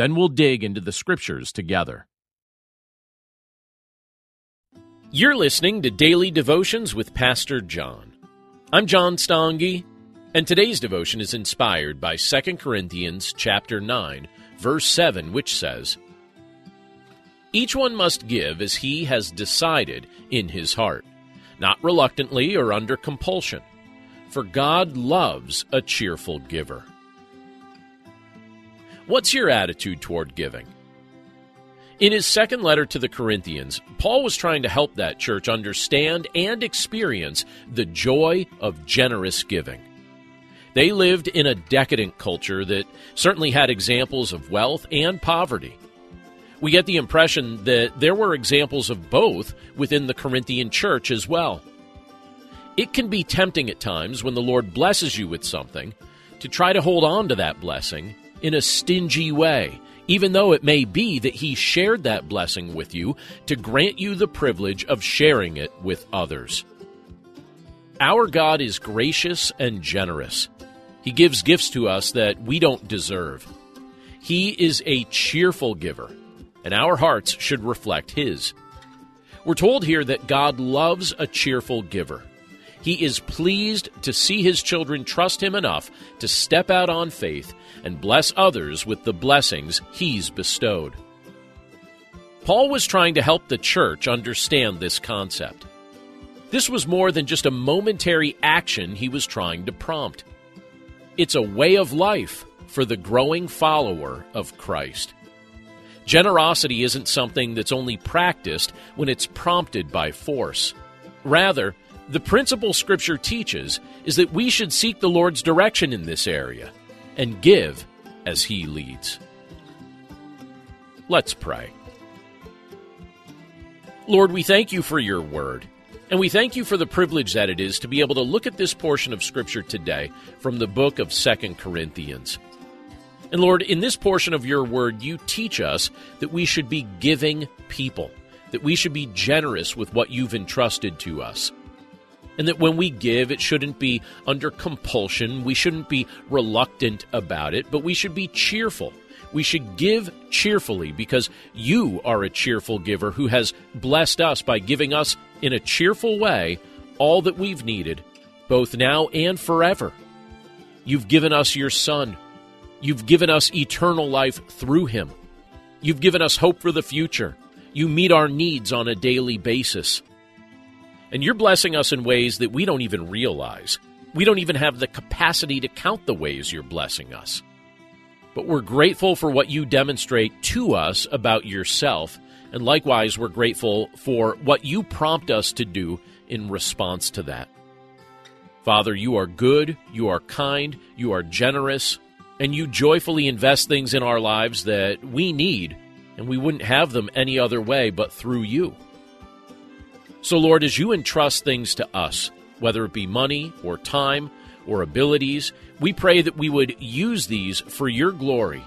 Then we'll dig into the scriptures together. You're listening to Daily Devotions with Pastor John. I'm John Stange, and today's devotion is inspired by 2 Corinthians chapter 9, verse 7, which says, Each one must give as he has decided in his heart, not reluctantly or under compulsion, for God loves a cheerful giver. What's your attitude toward giving? In his second letter to the Corinthians, Paul was trying to help that church understand and experience the joy of generous giving. They lived in a decadent culture that certainly had examples of wealth and poverty. We get the impression that there were examples of both within the Corinthian church as well. It can be tempting at times when the Lord blesses you with something to try to hold on to that blessing in a stingy way, even though it may be that He shared that blessing with you to grant you the privilege of sharing it with others. Our God is gracious and generous. He gives gifts to us that we don't deserve. He is a cheerful giver, and our hearts should reflect His. We're told here that God loves a cheerful giver. He is pleased to see his children trust him enough to step out on faith and bless others with the blessings he's bestowed. Paul was trying to help the church understand this concept. This was more than just a momentary action he was trying to prompt. It's a way of life for the growing follower of Christ. Generosity isn't something that's only practiced when it's prompted by force. Rather, the principle Scripture teaches is that we should seek the Lord's direction in this area and give as He leads. Let's pray. Lord, we thank you for your word, and we thank you for the privilege that it is to be able to look at this portion of Scripture today from the book of Second Corinthians. And Lord, in this portion of your word, you teach us that we should be giving people, that we should be generous with what you've entrusted to us and that when we give, it shouldn't be under compulsion. We shouldn't be reluctant about it, but we should be cheerful. We should give cheerfully because you are a cheerful giver who has blessed us by giving us in a cheerful way all that we've needed, both now and forever. You've given us your Son. You've given us eternal life through him. You've given us hope for the future. You meet our needs on a daily basis. And you're blessing us in ways that we don't even realize. We don't even have the capacity to count the ways you're blessing us. But we're grateful for what you demonstrate to us about yourself, and likewise, we're grateful for what you prompt us to do in response to that. Father, you are good, you are kind, you are generous, and you joyfully invest things in our lives that we need, and we wouldn't have them any other way but through you. So, Lord, as you entrust things to us, whether it be money or time or abilities, we pray that we would use these for your glory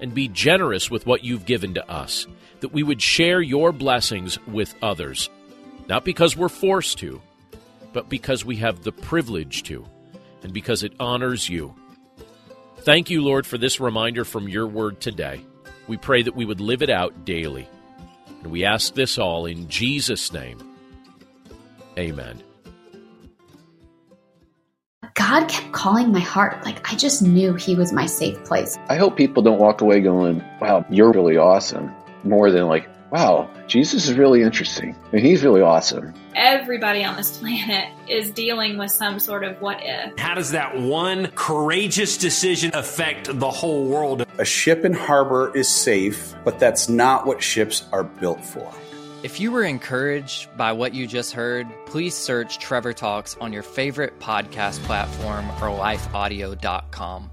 and be generous with what you've given to us, that we would share your blessings with others, not because we're forced to, but because we have the privilege to, and because it honors you. Thank you, Lord, for this reminder from your word today. We pray that we would live it out daily. And we ask this all in Jesus' name. Amen. God kept calling my heart. Like I just knew He was my safe place. I hope people don't walk away going, wow, you're really awesome. More than like, wow, Jesus is really interesting and He's really awesome. Everybody on this planet is dealing with some sort of what if. How does that one courageous decision affect the whole world? A ship in harbor is safe, but that's not what ships are built for. If you were encouraged by what you just heard, please search Trevor Talks on your favorite podcast platform or lifeaudio.com.